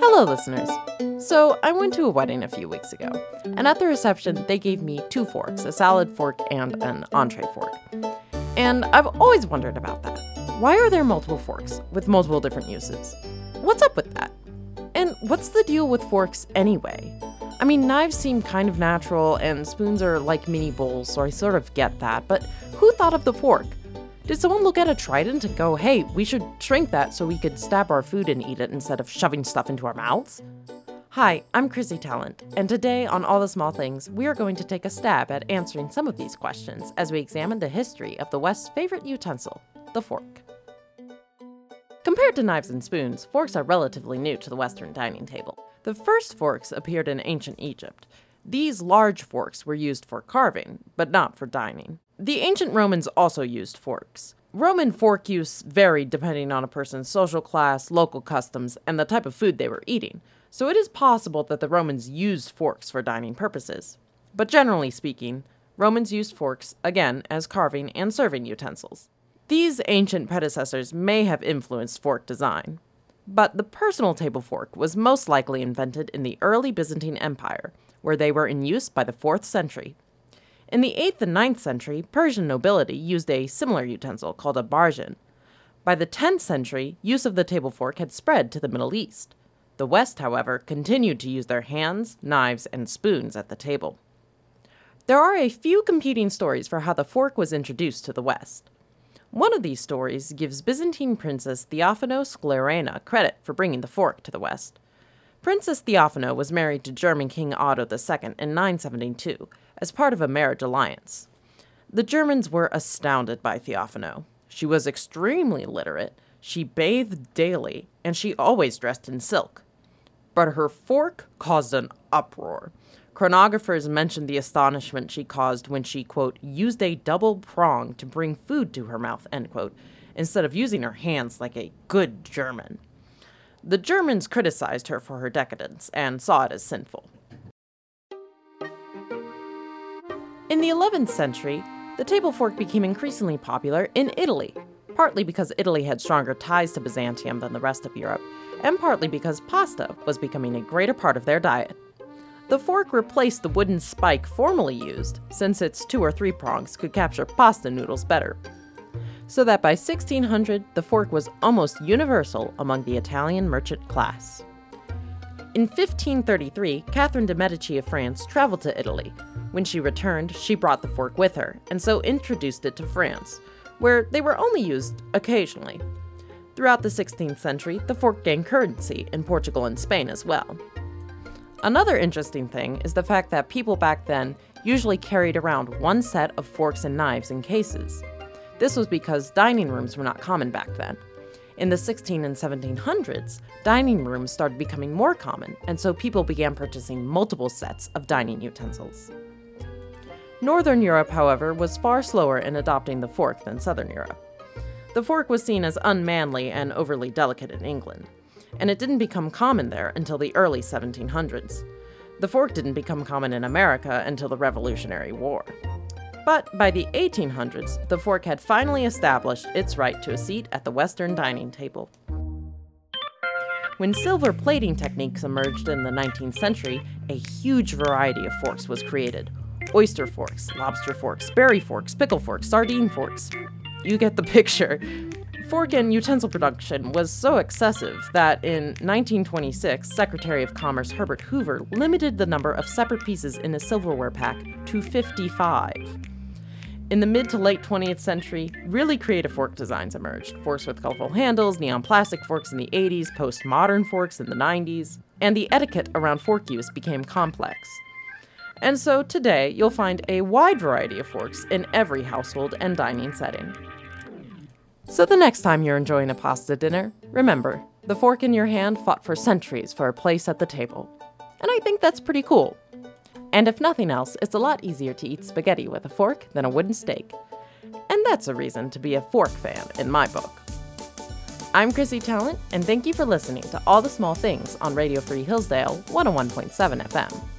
Hello, listeners. So, I went to a wedding a few weeks ago, and at the reception, they gave me two forks a salad fork and an entree fork. And I've always wondered about that. Why are there multiple forks with multiple different uses? What's up with that? And what's the deal with forks anyway? I mean, knives seem kind of natural, and spoons are like mini bowls, so I sort of get that, but who thought of the fork? Did someone look at a trident and go, hey, we should shrink that so we could stab our food and eat it instead of shoving stuff into our mouths? Hi, I'm Chrissy Talent, and today on All the Small Things, we are going to take a stab at answering some of these questions as we examine the history of the West's favorite utensil, the fork. Compared to knives and spoons, forks are relatively new to the Western dining table. The first forks appeared in ancient Egypt. These large forks were used for carving, but not for dining. The ancient Romans also used forks. Roman fork use varied depending on a person's social class, local customs, and the type of food they were eating, so it is possible that the Romans used forks for dining purposes. But generally speaking, Romans used forks, again, as carving and serving utensils. These ancient predecessors may have influenced fork design, but the personal table fork was most likely invented in the early Byzantine Empire, where they were in use by the 4th century. In the 8th and 9th century, Persian nobility used a similar utensil called a barjan. By the 10th century, use of the table fork had spread to the Middle East. The West, however, continued to use their hands, knives, and spoons at the table. There are a few competing stories for how the fork was introduced to the West. One of these stories gives Byzantine princess Theophano Sclerena credit for bringing the fork to the West. Princess Theophano was married to German King Otto II in 972 as part of a marriage alliance. The Germans were astounded by Theophano. She was extremely literate, she bathed daily, and she always dressed in silk. But her fork caused an uproar. Chronographers mention the astonishment she caused when she, quote, used a double prong to bring food to her mouth, end quote, instead of using her hands like a good German. The Germans criticized her for her decadence and saw it as sinful. In the 11th century, the table fork became increasingly popular in Italy, partly because Italy had stronger ties to Byzantium than the rest of Europe, and partly because pasta was becoming a greater part of their diet. The fork replaced the wooden spike formerly used, since its two or three prongs could capture pasta noodles better. So that by 1600, the fork was almost universal among the Italian merchant class. In 1533, Catherine de' Medici of France traveled to Italy, when she returned, she brought the fork with her, and so introduced it to France, where they were only used occasionally. Throughout the 16th century, the fork gained currency in Portugal and Spain as well. Another interesting thing is the fact that people back then usually carried around one set of forks and knives in cases. This was because dining rooms were not common back then. In the 16 and 1700s, dining rooms started becoming more common, and so people began purchasing multiple sets of dining utensils. Northern Europe, however, was far slower in adopting the fork than Southern Europe. The fork was seen as unmanly and overly delicate in England, and it didn't become common there until the early 1700s. The fork didn't become common in America until the Revolutionary War. But by the 1800s, the fork had finally established its right to a seat at the Western dining table. When silver plating techniques emerged in the 19th century, a huge variety of forks was created, oyster forks, lobster forks, berry forks, pickle forks, sardine forks. You get the picture. Fork and utensil production was so excessive that in 1926, Secretary of Commerce Herbert Hoover limited the number of separate pieces in a silverware pack to 55. In the mid to late 20th century, really creative fork designs emerged forks with colorful handles, neon plastic forks in the 80s, postmodern forks in the 90s, and the etiquette around fork use became complex. And so today, you'll find a wide variety of forks in every household and dining setting. So the next time you're enjoying a pasta dinner, remember, the fork in your hand fought for centuries for a place at the table. And I think that's pretty cool. And if nothing else, it's a lot easier to eat spaghetti with a fork than a wooden stake. And that's a reason to be a fork fan in my book. I'm Chrissy Talent, and thank you for listening to All the Small Things on Radio Free Hillsdale 101.7 FM.